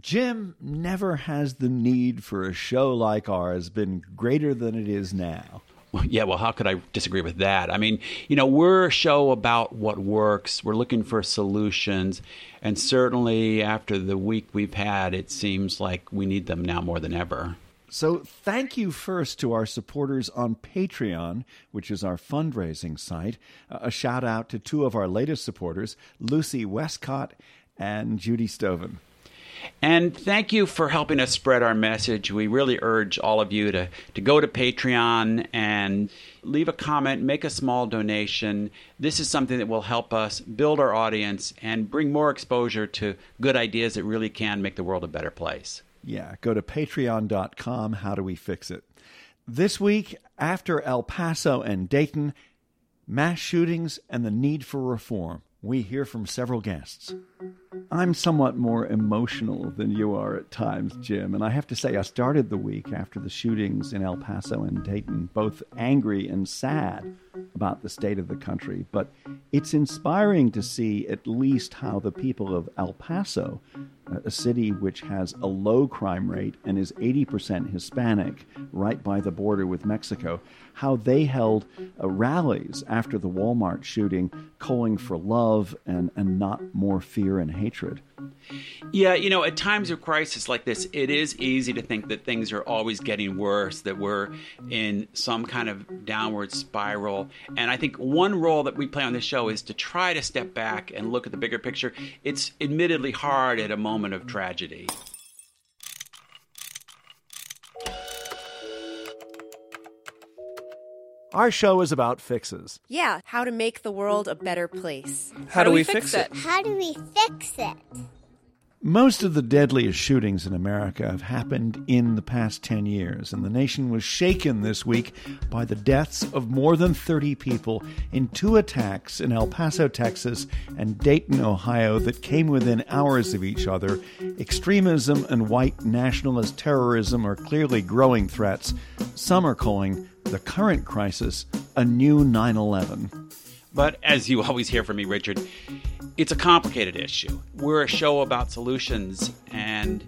Jim, never has the need for a show like ours been greater than it is now. Yeah, well, how could I disagree with that? I mean, you know, we're a show about what works. We're looking for solutions. And certainly after the week we've had, it seems like we need them now more than ever. So, thank you first to our supporters on Patreon, which is our fundraising site. Uh, a shout out to two of our latest supporters, Lucy Westcott and Judy Stoven. And thank you for helping us spread our message. We really urge all of you to, to go to Patreon and leave a comment, make a small donation. This is something that will help us build our audience and bring more exposure to good ideas that really can make the world a better place. Yeah, go to patreon.com. How do we fix it? This week, after El Paso and Dayton, mass shootings and the need for reform we hear from several guests. I'm somewhat more emotional than you are at times, Jim, and I have to say, I started the week after the shootings in El Paso and Dayton, both angry and sad about the state of the country. But it's inspiring to see at least how the people of El Paso, a city which has a low crime rate and is 80% Hispanic, right by the border with Mexico, how they held uh, rallies after the Walmart shooting, calling for love and, and not more fear and hatred. Yeah, you know, at times of crisis like this, it is easy to think that things are always getting worse, that we're in some kind of downward spiral. And I think one role that we play on this show is to try to step back and look at the bigger picture. It's admittedly hard at a moment of tragedy. Our show is about fixes. Yeah, how to make the world a better place. How, how do, we, we fix, fix it? it? How do we fix it? Most of the deadliest shootings in America have happened in the past 10 years, and the nation was shaken this week by the deaths of more than 30 people in two attacks in El Paso, Texas, and Dayton, Ohio, that came within hours of each other. Extremism and white nationalist terrorism are clearly growing threats. Some are calling the current crisis a new 9 11. But as you always hear from me, Richard, it's a complicated issue. We're a show about solutions, and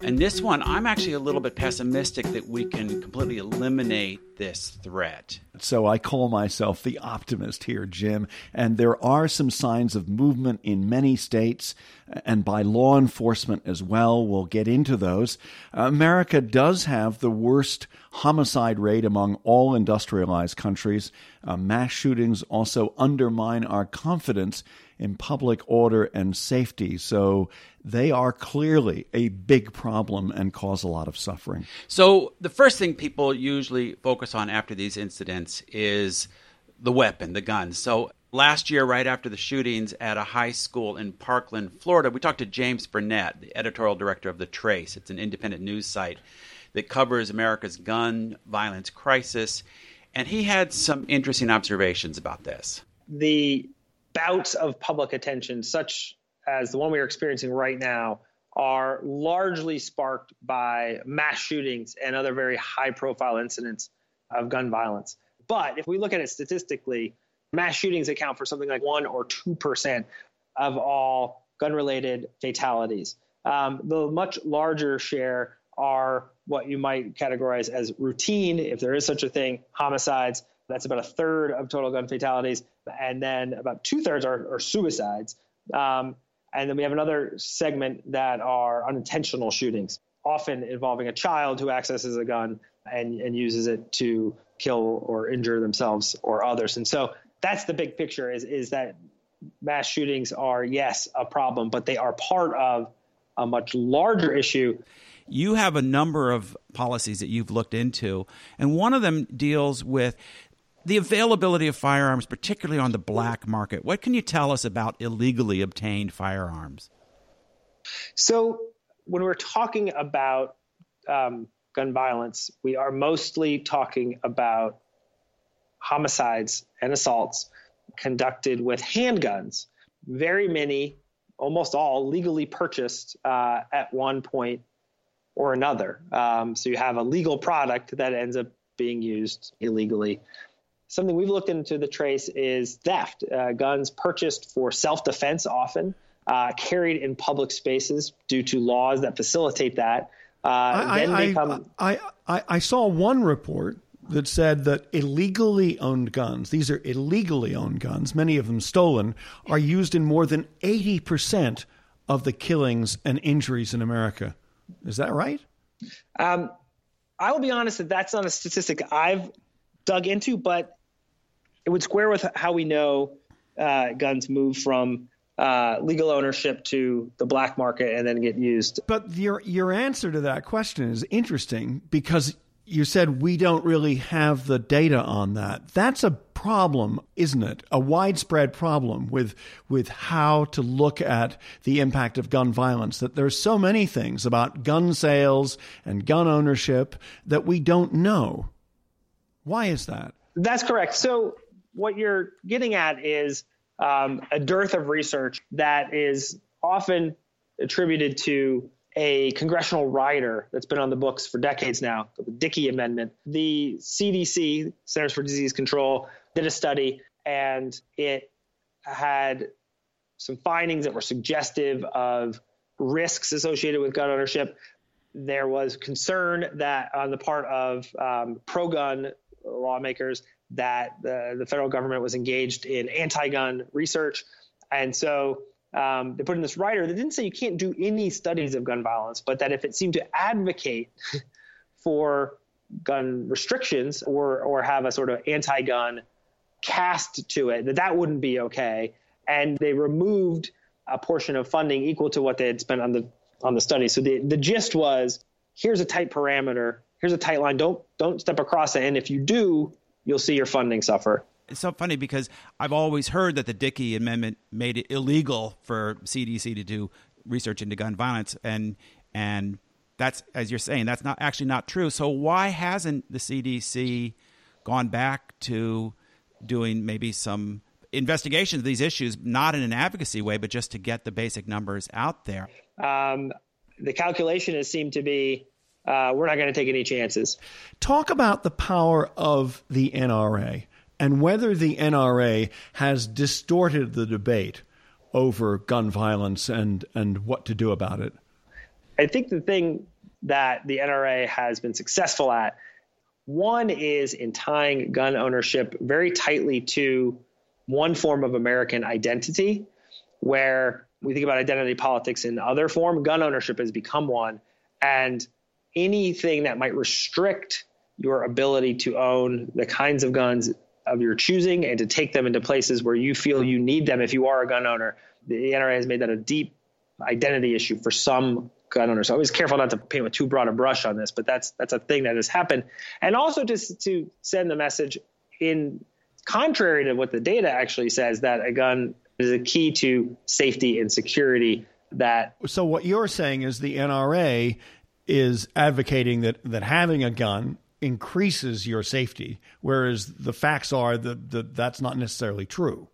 and this one, I'm actually a little bit pessimistic that we can completely eliminate this threat. So I call myself the optimist here, Jim. And there are some signs of movement in many states and by law enforcement as well. We'll get into those. America does have the worst homicide rate among all industrialized countries. Uh, mass shootings also undermine our confidence in public order and safety. So they are clearly a big problem and cause a lot of suffering. So the first thing people usually focus on after these incidents is the weapon, the gun. So last year, right after the shootings at a high school in Parkland, Florida, we talked to James Burnett, the editorial director of The Trace. It's an independent news site that covers America's gun violence crisis. And he had some interesting observations about this. The bouts of public attention, such as the one we are experiencing right now, are largely sparked by mass shootings and other very high profile incidents of gun violence. But if we look at it statistically, mass shootings account for something like 1 or 2% of all gun related fatalities. Um, the much larger share are what you might categorize as routine, if there is such a thing, homicides. That's about a third of total gun fatalities. And then about two thirds are, are suicides. Um, And then we have another segment that are unintentional shootings, often involving a child who accesses a gun and, and uses it to kill or injure themselves or others. And so that's the big picture is, is that mass shootings are, yes, a problem, but they are part of a much larger issue. You have a number of policies that you've looked into, and one of them deals with the availability of firearms, particularly on the black market. What can you tell us about illegally obtained firearms? So, when we're talking about um, gun violence, we are mostly talking about homicides and assaults conducted with handguns. Very many, almost all, legally purchased uh, at one point or another. Um, so you have a legal product that ends up being used illegally. Something we've looked into the trace is theft. Uh, guns purchased for self defense often, uh, carried in public spaces due to laws that facilitate that. Uh, I, I, become... I, I, I saw one report that said that illegally owned guns, these are illegally owned guns, many of them stolen, are used in more than 80% of the killings and injuries in America. Is that right? Um, I will be honest that that's not a statistic I've dug into, but it would square with how we know uh, guns move from uh, legal ownership to the black market and then get used. But your your answer to that question is interesting because you said we don't really have the data on that. That's a problem, isn't it? A widespread problem with with how to look at the impact of gun violence. That there's so many things about gun sales and gun ownership that we don't know. Why is that? That's correct. So what you're getting at is um, a dearth of research that is often attributed to a congressional rider that's been on the books for decades now, the Dickey Amendment. The CDC, Centers for Disease Control, did a study and it had some findings that were suggestive of risks associated with gun ownership. There was concern that on the part of um, pro gun lawmakers that the, the federal government was engaged in anti gun research. And so um, they put in this rider that didn't say you can't do any studies of gun violence, but that if it seemed to advocate for gun restrictions or or have a sort of anti-gun cast to it, that that wouldn't be okay. And they removed a portion of funding equal to what they had spent on the on the study. So the the gist was here's a tight parameter, here's a tight line. Don't don't step across it. And if you do, you'll see your funding suffer it's so funny because I've always heard that the Dickey Amendment made it illegal for CDC to do research into gun violence, and and that's as you're saying that's not actually not true. So why hasn't the CDC gone back to doing maybe some investigations of these issues, not in an advocacy way, but just to get the basic numbers out there? Um, the calculation has seemed to be uh, we're not going to take any chances. Talk about the power of the NRA and whether the NRA has distorted the debate over gun violence and, and what to do about it. I think the thing that the NRA has been successful at one is in tying gun ownership very tightly to one form of American identity, where we think about identity politics in other form, gun ownership has become one. And anything that might restrict your ability to own the kinds of guns of your choosing and to take them into places where you feel you need them if you are a gun owner. The NRA has made that a deep identity issue for some gun owners. So I was careful not to paint with too broad a brush on this, but that's that's a thing that has happened. And also just to send the message in contrary to what the data actually says that a gun is a key to safety and security that So what you're saying is the NRA is advocating that that having a gun increases your safety, whereas the facts are that, that that's not necessarily true.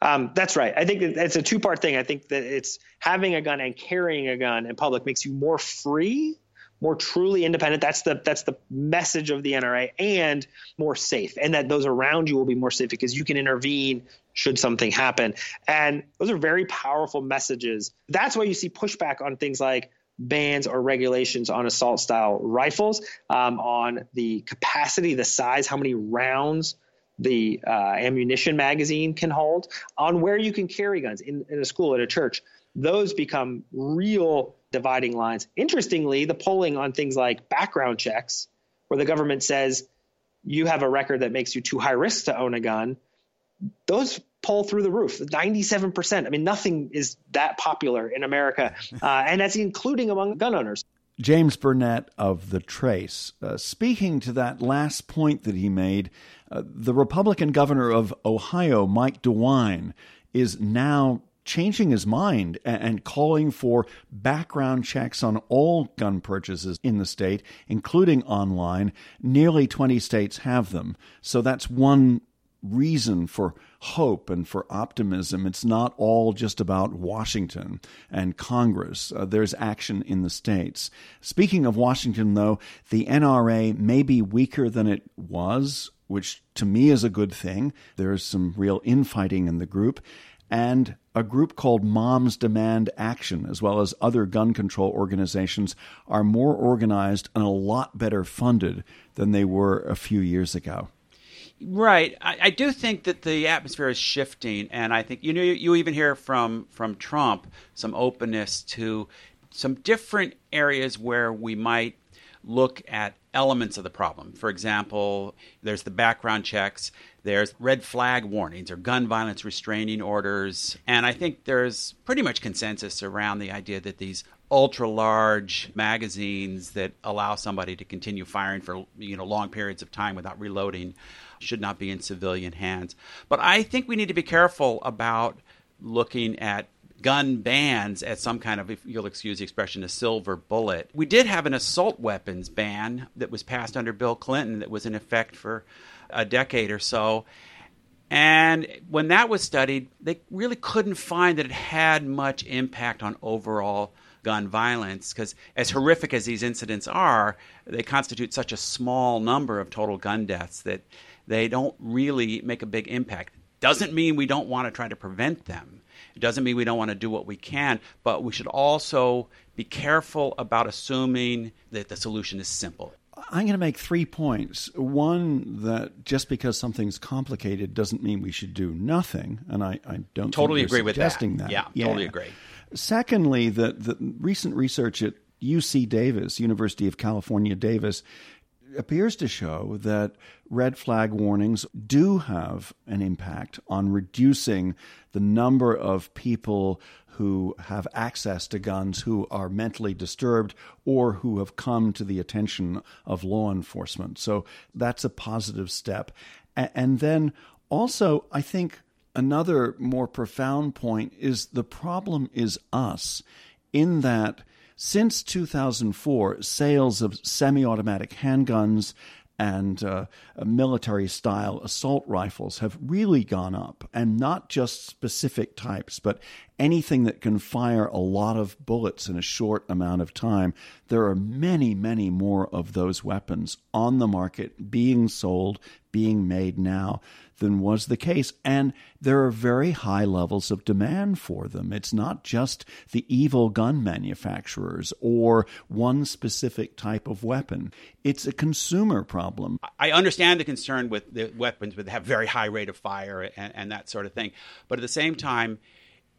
Um, that's right. I think it's a two part thing. I think that it's having a gun and carrying a gun in public makes you more free, more truly independent. That's the that's the message of the NRA, and more safe, and that those around you will be more safe because you can intervene should something happen. And those are very powerful messages. That's why you see pushback on things like bans or regulations on assault style rifles, um, on the capacity, the size, how many rounds the uh, ammunition magazine can hold, on where you can carry guns in, in a school, at a church. Those become real dividing lines. Interestingly, the polling on things like background checks, where the government says you have a record that makes you too high risk to own a gun, those poll through the roof 97%. I mean, nothing is that popular in America, uh, and that's including among gun owners. James Burnett of The Trace. Uh, speaking to that last point that he made, uh, the Republican governor of Ohio, Mike DeWine, is now changing his mind and calling for background checks on all gun purchases in the state, including online. Nearly 20 states have them. So that's one reason for hope and for optimism. It's not all just about Washington and Congress. Uh, there's action in the states. Speaking of Washington, though, the NRA may be weaker than it was, which to me is a good thing. There's some real infighting in the group. And a group called Moms Demand Action, as well as other gun control organizations, are more organized and a lot better funded than they were a few years ago. Right. I, I, do think that the atmosphere is shifting, and I think you know you even hear from from Trump some openness to some different areas where we might look at elements of the problem. For example, there's the background checks, there's red flag warnings or gun violence restraining orders, and I think there's pretty much consensus around the idea that these ultra large magazines that allow somebody to continue firing for you know long periods of time without reloading should not be in civilian hands. But I think we need to be careful about looking at gun bans as some kind of, if you'll excuse the expression, a silver bullet. We did have an assault weapons ban that was passed under Bill Clinton that was in effect for a decade or so. And when that was studied, they really couldn't find that it had much impact on overall gun violence because, as horrific as these incidents are, they constitute such a small number of total gun deaths that they don't really make a big impact. Doesn't mean we don't want to try to prevent them. It doesn't mean we don't want to do what we can, but we should also be careful about assuming that the solution is simple. I'm going to make three points. One, that just because something's complicated doesn't mean we should do nothing, and I, I don't totally agree with that. that. Yeah, yeah, totally agree. Secondly, that the recent research at UC Davis, University of California, Davis, appears to show that red flag warnings do have an impact on reducing the number of people who have access to guns who are mentally disturbed or who have come to the attention of law enforcement. So that's a positive step. And then also, I think another more profound point is the problem is us in that since 2004, sales of semi automatic handguns and uh, military style assault rifles have really gone up, and not just specific types, but anything that can fire a lot of bullets in a short amount of time. There are many, many more of those weapons on the market being sold, being made now than was the case. And there are very high levels of demand for them. It's not just the evil gun manufacturers or one specific type of weapon. It's a consumer problem. I understand the concern with the weapons that have very high rate of fire and, and that sort of thing. But at the same time,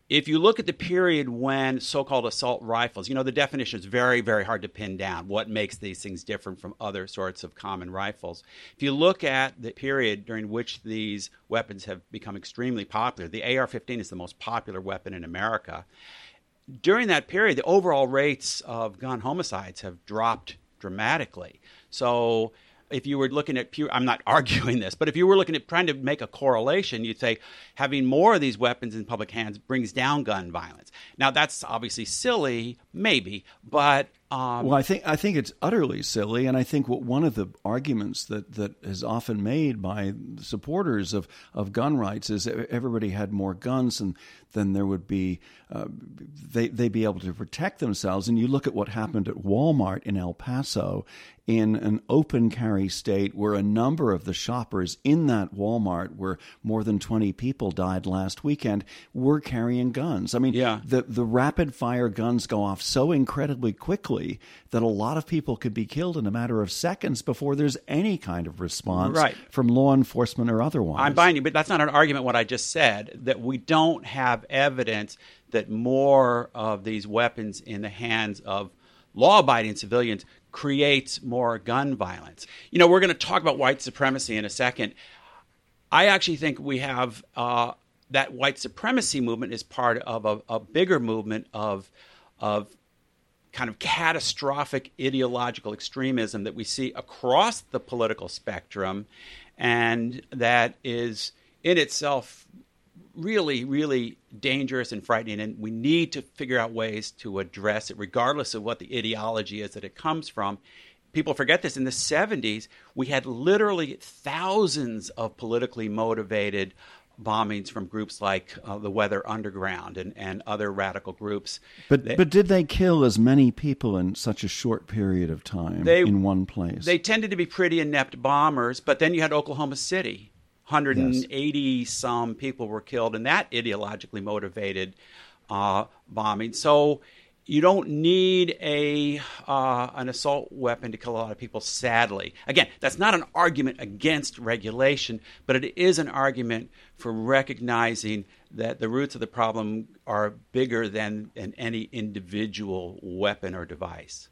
if you look at the period when so-called assault rifles, you know the definition is very, very hard to pin down. What makes these things different from other sorts of common rifles? If you look at the period during which these weapons have become extremely popular, the AR-15 is the most popular weapon in America. During that period, the overall rates of gun homicides have dropped dramatically. So if you were looking at pure, I'm not arguing this, but if you were looking at trying to make a correlation, you'd say having more of these weapons in public hands brings down gun violence. Now that's obviously silly, maybe, but um, well, I think I think it's utterly silly, and I think what one of the arguments that, that is often made by supporters of, of gun rights is that everybody had more guns, and then there would be uh, they they'd be able to protect themselves. And you look at what happened at Walmart in El Paso, in an open carry state where a number of the shoppers in that Walmart, where more than twenty people died last weekend, were carrying guns. I mean, yeah. the the rapid fire guns go off so incredibly quickly that a lot of people could be killed in a matter of seconds before there's any kind of response right. from law enforcement or otherwise. I'm buying you, but that's not an argument. What I just said that we don't have evidence that more of these weapons in the hands of law abiding civilians creates more gun violence. You know, we're going to talk about white supremacy in a second. I actually think we have uh, that white supremacy movement is part of a, a bigger movement of of kind of catastrophic ideological extremism that we see across the political spectrum and that is in itself really, really dangerous and frightening. And we need to figure out ways to address it, regardless of what the ideology is that it comes from. People forget this. In the 70s, we had literally thousands of politically motivated bombings from groups like uh, the Weather Underground and, and other radical groups. But they, but did they kill as many people in such a short period of time they, in one place? They tended to be pretty inept bombers. But then you had Oklahoma City, 180 yes. some people were killed in that ideologically motivated uh, bombing. So you don't need a uh, an assault weapon to kill a lot of people. Sadly, again, that's not an argument against regulation, but it is an argument for recognizing that the roots of the problem are bigger than, than any individual weapon or device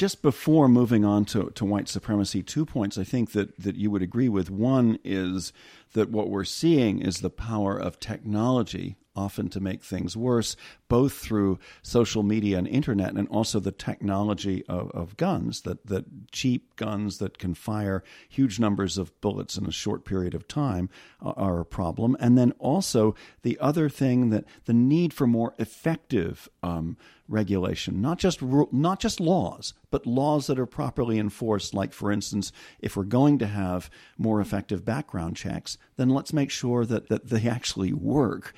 just before moving on to, to white supremacy, two points I think that, that you would agree with. One is that what we're seeing is the power of technology often to make things worse, both through social media and internet, and also the technology of, of guns that, that cheap guns that can fire huge numbers of bullets in a short period of time are a problem. And then also the other thing that the need for more effective um, regulation, not just not just laws, but laws that are properly enforced. Like, for instance, if we're going to have more effective background checks, then let's make sure that, that they actually work.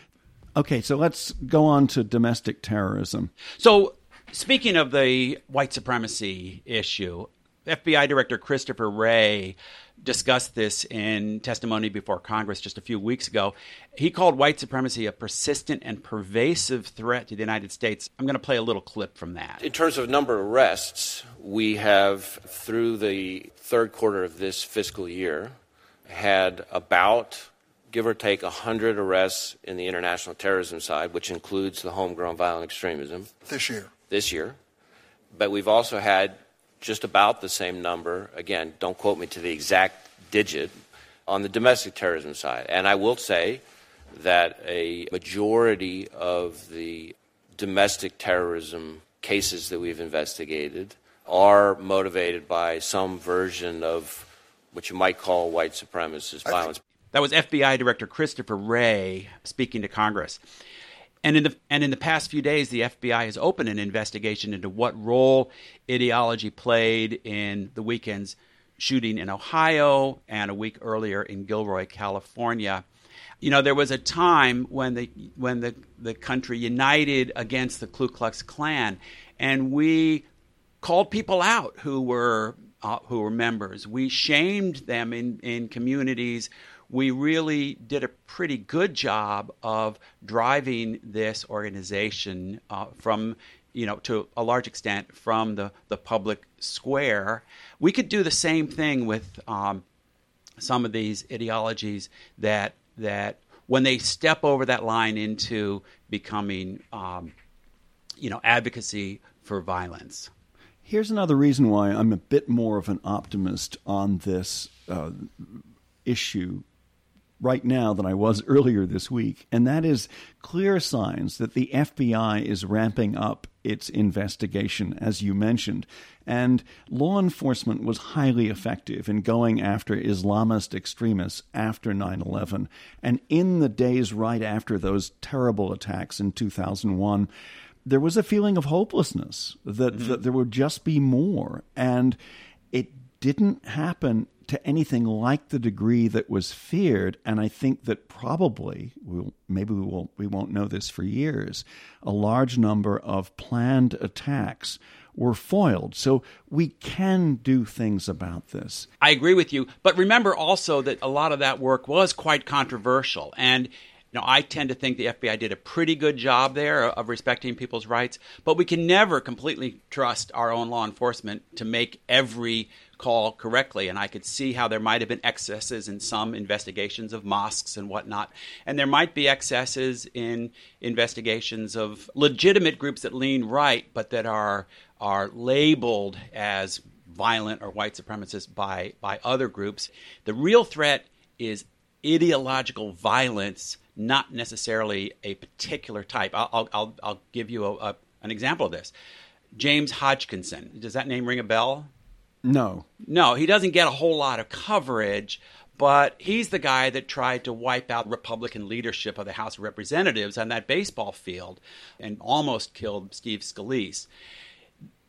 Okay, so let's go on to domestic terrorism. So, speaking of the white supremacy issue, FBI Director Christopher Wray discussed this in testimony before Congress just a few weeks ago. He called white supremacy a persistent and pervasive threat to the United States. I'm going to play a little clip from that. In terms of number of arrests, we have, through the third quarter of this fiscal year, had about give or take 100 arrests in the international terrorism side, which includes the homegrown violent extremism. This year. This year. But we've also had just about the same number. Again, don't quote me to the exact digit on the domestic terrorism side. And I will say that a majority of the domestic terrorism cases that we've investigated are motivated by some version of what you might call white supremacist violence. That was FBI Director Christopher Wray speaking to Congress. And in the and in the past few days, the FBI has opened an investigation into what role ideology played in the weekend's shooting in Ohio and a week earlier in Gilroy, California. You know, there was a time when the when the, the country united against the Ku Klux Klan, and we called people out who were uh, who were members. We shamed them in, in communities we really did a pretty good job of driving this organization uh, from you know to a large extent from the, the public square. We could do the same thing with um, some of these ideologies that that when they step over that line into becoming um, you know advocacy for violence. Here's another reason why i'm a bit more of an optimist on this uh, issue right now than I was earlier this week, and that is clear signs that the FBI is ramping up its investigation, as you mentioned. And law enforcement was highly effective in going after Islamist extremists after 9 11. And in the days right after those terrible attacks in 2001, there was a feeling of hopelessness that, mm-hmm. that there would just be more. And it didn't happen to anything like the degree that was feared. And I think that probably, we'll, maybe we, will, we won't know this for years, a large number of planned attacks were foiled. So we can do things about this. I agree with you. But remember also that a lot of that work was quite controversial. And you know, I tend to think the FBI did a pretty good job there of respecting people's rights, but we can never completely trust our own law enforcement to make every call correctly. And I could see how there might have been excesses in some investigations of mosques and whatnot. And there might be excesses in investigations of legitimate groups that lean right, but that are are labeled as violent or white supremacist by, by other groups. The real threat is ideological violence, not necessarily a particular type. I'll, I'll, I'll give you a, a, an example of this. James Hodgkinson. Does that name ring a bell? No. No, he doesn't get a whole lot of coverage, but he's the guy that tried to wipe out Republican leadership of the House of Representatives on that baseball field and almost killed Steve Scalise.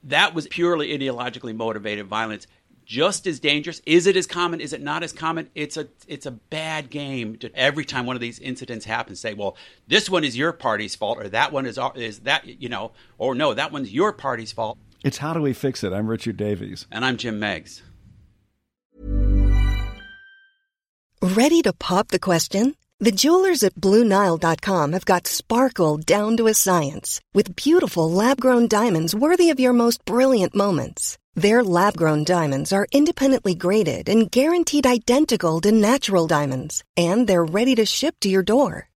That was purely ideologically motivated violence. Just as dangerous is it as common is it not as common? It's a it's a bad game to every time one of these incidents happens say well this one is your party's fault or that one is is that you know or no that one's your party's fault it's how do we fix it i'm richard davies and i'm jim meigs ready to pop the question the jewelers at BlueNile.com have got sparkle down to a science with beautiful lab grown diamonds worthy of your most brilliant moments. Their lab grown diamonds are independently graded and guaranteed identical to natural diamonds, and they're ready to ship to your door.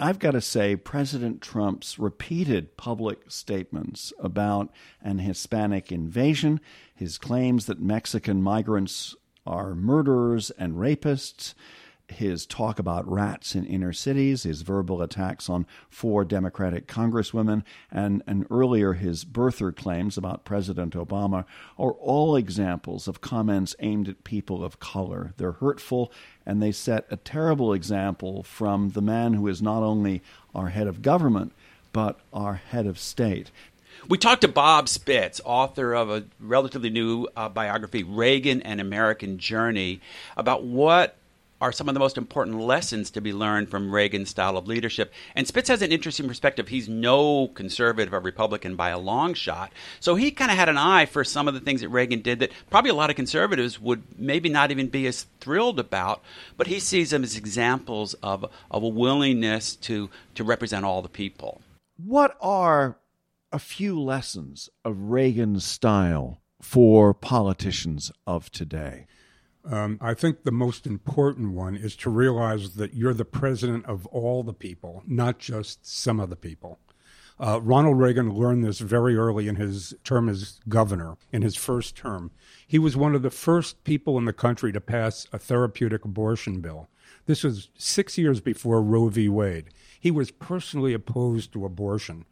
I've got to say, President Trump's repeated public statements about an Hispanic invasion, his claims that Mexican migrants are murderers and rapists, his talk about rats in inner cities, his verbal attacks on four Democratic congresswomen, and, and earlier his birther claims about President Obama are all examples of comments aimed at people of color. They're hurtful, and they set a terrible example from the man who is not only our head of government, but our head of state. We talked to Bob Spitz, author of a relatively new uh, biography, Reagan and American Journey, about what are some of the most important lessons to be learned from Reagan's style of leadership. And Spitz has an interesting perspective. He's no conservative or Republican by a long shot. So he kind of had an eye for some of the things that Reagan did that probably a lot of conservatives would maybe not even be as thrilled about. But he sees them as examples of, of a willingness to, to represent all the people. What are a few lessons of Reagan's style for politicians of today? Um, I think the most important one is to realize that you're the president of all the people, not just some of the people. Uh, Ronald Reagan learned this very early in his term as governor, in his first term. He was one of the first people in the country to pass a therapeutic abortion bill. This was six years before Roe v. Wade. He was personally opposed to abortion,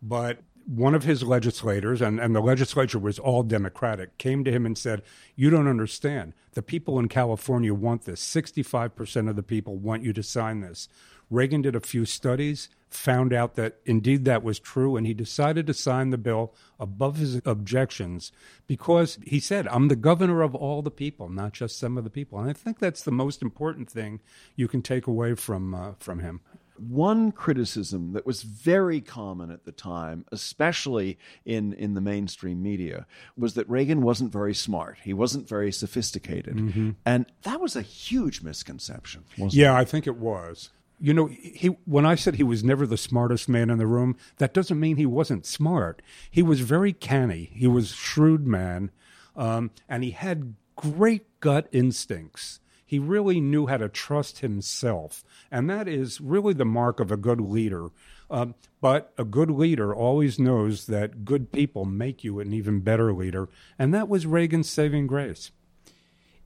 but one of his legislators, and, and the legislature was all Democratic, came to him and said, You don't understand. The people in California want this. 65% of the people want you to sign this. Reagan did a few studies, found out that indeed that was true, and he decided to sign the bill above his objections because he said, I'm the governor of all the people, not just some of the people. And I think that's the most important thing you can take away from, uh, from him. One criticism that was very common at the time, especially in, in the mainstream media, was that Reagan wasn't very smart. He wasn't very sophisticated. Mm-hmm. And that was a huge misconception. yeah, it? I think it was. You know, he when I said he was never the smartest man in the room, that doesn't mean he wasn't smart. He was very canny. He was shrewd man, um, and he had great gut instincts. He really knew how to trust himself, and that is really the mark of a good leader. Um, but a good leader always knows that good people make you an even better leader, and that was Reagan's saving grace.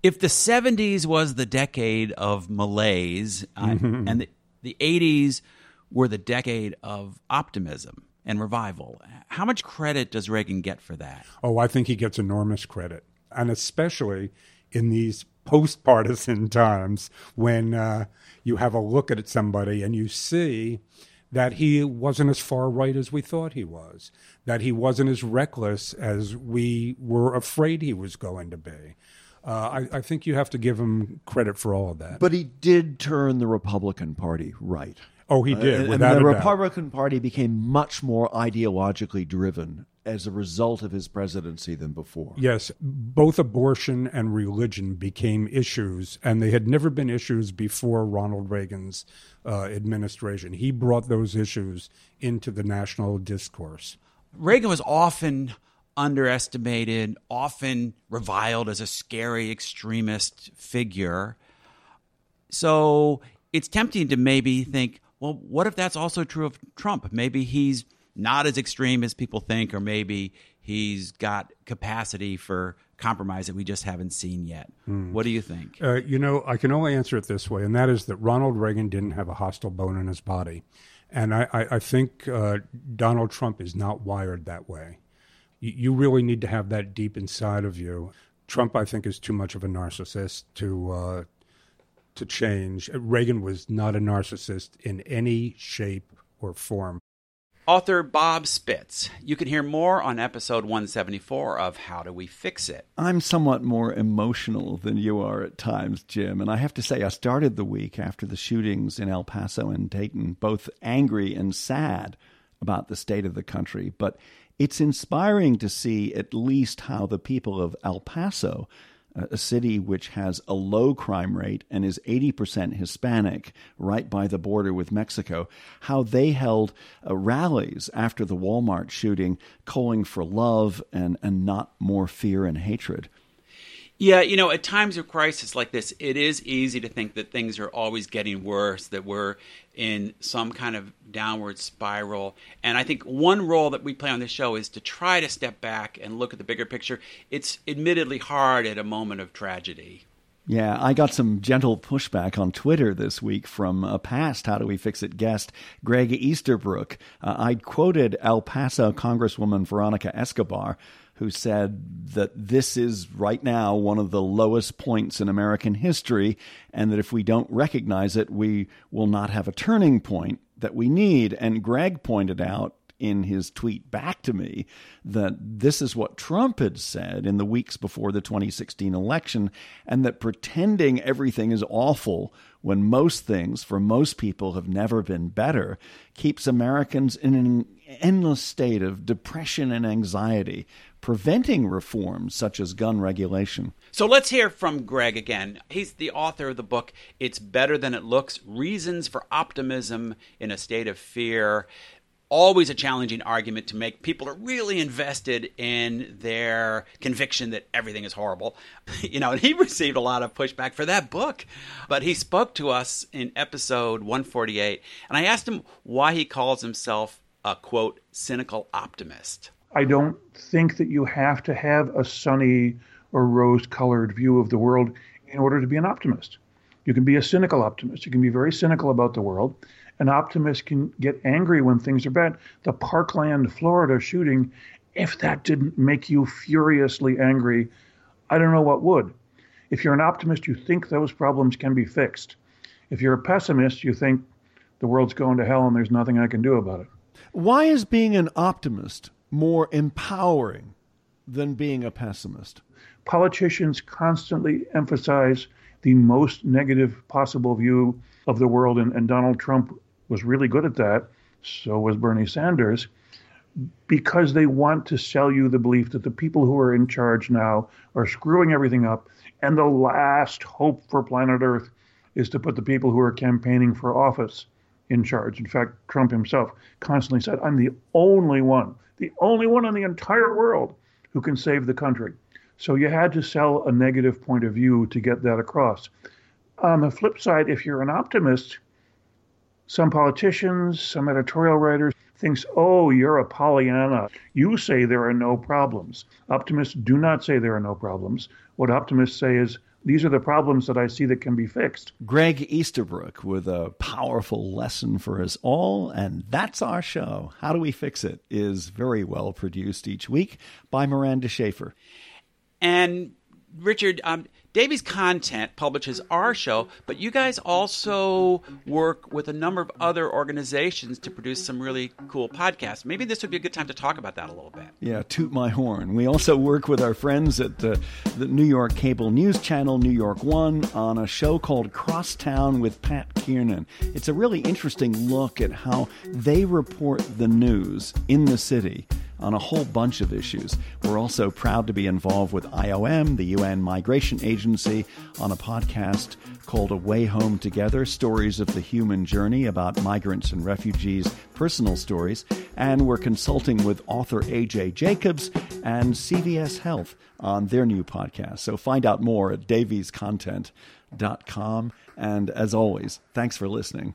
If the 70s was the decade of malaise mm-hmm. and the, the 80s were the decade of optimism and revival, how much credit does Reagan get for that? Oh, I think he gets enormous credit. And especially in these post partisan times when uh, you have a look at somebody and you see that he wasn't as far right as we thought he was, that he wasn't as reckless as we were afraid he was going to be. Uh, I, I, think you have to give him credit for all of that. But he did turn the Republican Party right. Oh, he did. Uh, and the Republican Party became much more ideologically driven as a result of his presidency than before. Yes, both abortion and religion became issues, and they had never been issues before Ronald Reagan's uh, administration. He brought those issues into the national discourse. Reagan was often underestimated, often reviled as a scary extremist figure. So it's tempting to maybe think, well, what if that's also true of Trump? Maybe he's not as extreme as people think, or maybe he's got capacity for compromise that we just haven't seen yet. Hmm. What do you think? Uh, you know, I can only answer it this way, and that is that Ronald Reagan didn't have a hostile bone in his body. And I, I, I think uh, Donald Trump is not wired that way. You, you really need to have that deep inside of you. Trump, I think, is too much of a narcissist to uh, to change. Reagan was not a narcissist in any shape or form author Bob Spitz. You can hear more on episode 174 of How Do We Fix It? I'm somewhat more emotional than you are at times, Jim. And I have to say, I started the week after the shootings in El Paso and Dayton, both angry and sad about the state of the country. But it's inspiring to see at least how the people of El Paso a city which has a low crime rate and is 80% Hispanic, right by the border with Mexico, how they held uh, rallies after the Walmart shooting, calling for love and, and not more fear and hatred. Yeah, you know, at times of crisis like this, it is easy to think that things are always getting worse, that we're in some kind of downward spiral. And I think one role that we play on this show is to try to step back and look at the bigger picture. It's admittedly hard at a moment of tragedy. Yeah, I got some gentle pushback on Twitter this week from a past How Do We Fix It guest, Greg Easterbrook. Uh, I quoted El Paso Congresswoman Veronica Escobar who said that this is right now one of the lowest points in American history, and that if we don't recognize it, we will not have a turning point that we need. And Greg pointed out in his tweet back to me that this is what Trump had said in the weeks before the 2016 election, and that pretending everything is awful when most things for most people have never been better keeps Americans in an endless state of depression and anxiety preventing reforms such as gun regulation. So let's hear from Greg again. He's the author of the book, It's Better Than It Looks Reasons for Optimism in a State of Fear. Always a challenging argument to make. People are really invested in their conviction that everything is horrible. you know, and he received a lot of pushback for that book. But he spoke to us in episode 148, and I asked him why he calls himself a quote, cynical optimist. I don't think that you have to have a sunny or rose colored view of the world in order to be an optimist. You can be a cynical optimist. You can be very cynical about the world. An optimist can get angry when things are bad. The Parkland, Florida shooting, if that didn't make you furiously angry, I don't know what would. If you're an optimist, you think those problems can be fixed. If you're a pessimist, you think the world's going to hell and there's nothing I can do about it. Why is being an optimist more empowering than being a pessimist? Politicians constantly emphasize the most negative possible view of the world, and, and Donald Trump was really good at that. So was Bernie Sanders, because they want to sell you the belief that the people who are in charge now are screwing everything up, and the last hope for planet Earth is to put the people who are campaigning for office in charge. In fact, Trump himself constantly said, I'm the only one, the only one in the entire world who can save the country. So you had to sell a negative point of view to get that across. On the flip side, if you're an optimist, some politicians, some editorial writers thinks, "Oh, you're a Pollyanna. You say there are no problems." Optimists do not say there are no problems. What optimists say is, these are the problems that I see that can be fixed. Greg Easterbrook with a powerful lesson for us all, and that's our show. How do we fix it? Is very well produced each week by Miranda Schaefer. And Richard, um, Davies Content publishes our show, but you guys also work with a number of other organizations to produce some really cool podcasts. Maybe this would be a good time to talk about that a little bit. Yeah, toot my horn. We also work with our friends at the New York cable news channel, New York One, on a show called Crosstown with Pat Kiernan. It's a really interesting look at how they report the news in the city on a whole bunch of issues. We're also proud to be involved with IOM, the UN Migration Agency, on a podcast called A Way Home Together Stories of the Human Journey about migrants and refugees' personal stories. And we're consulting with author AJ Jacobs and CVS Health on their new podcast. So find out more at daviescontent.com. And as always, thanks for listening.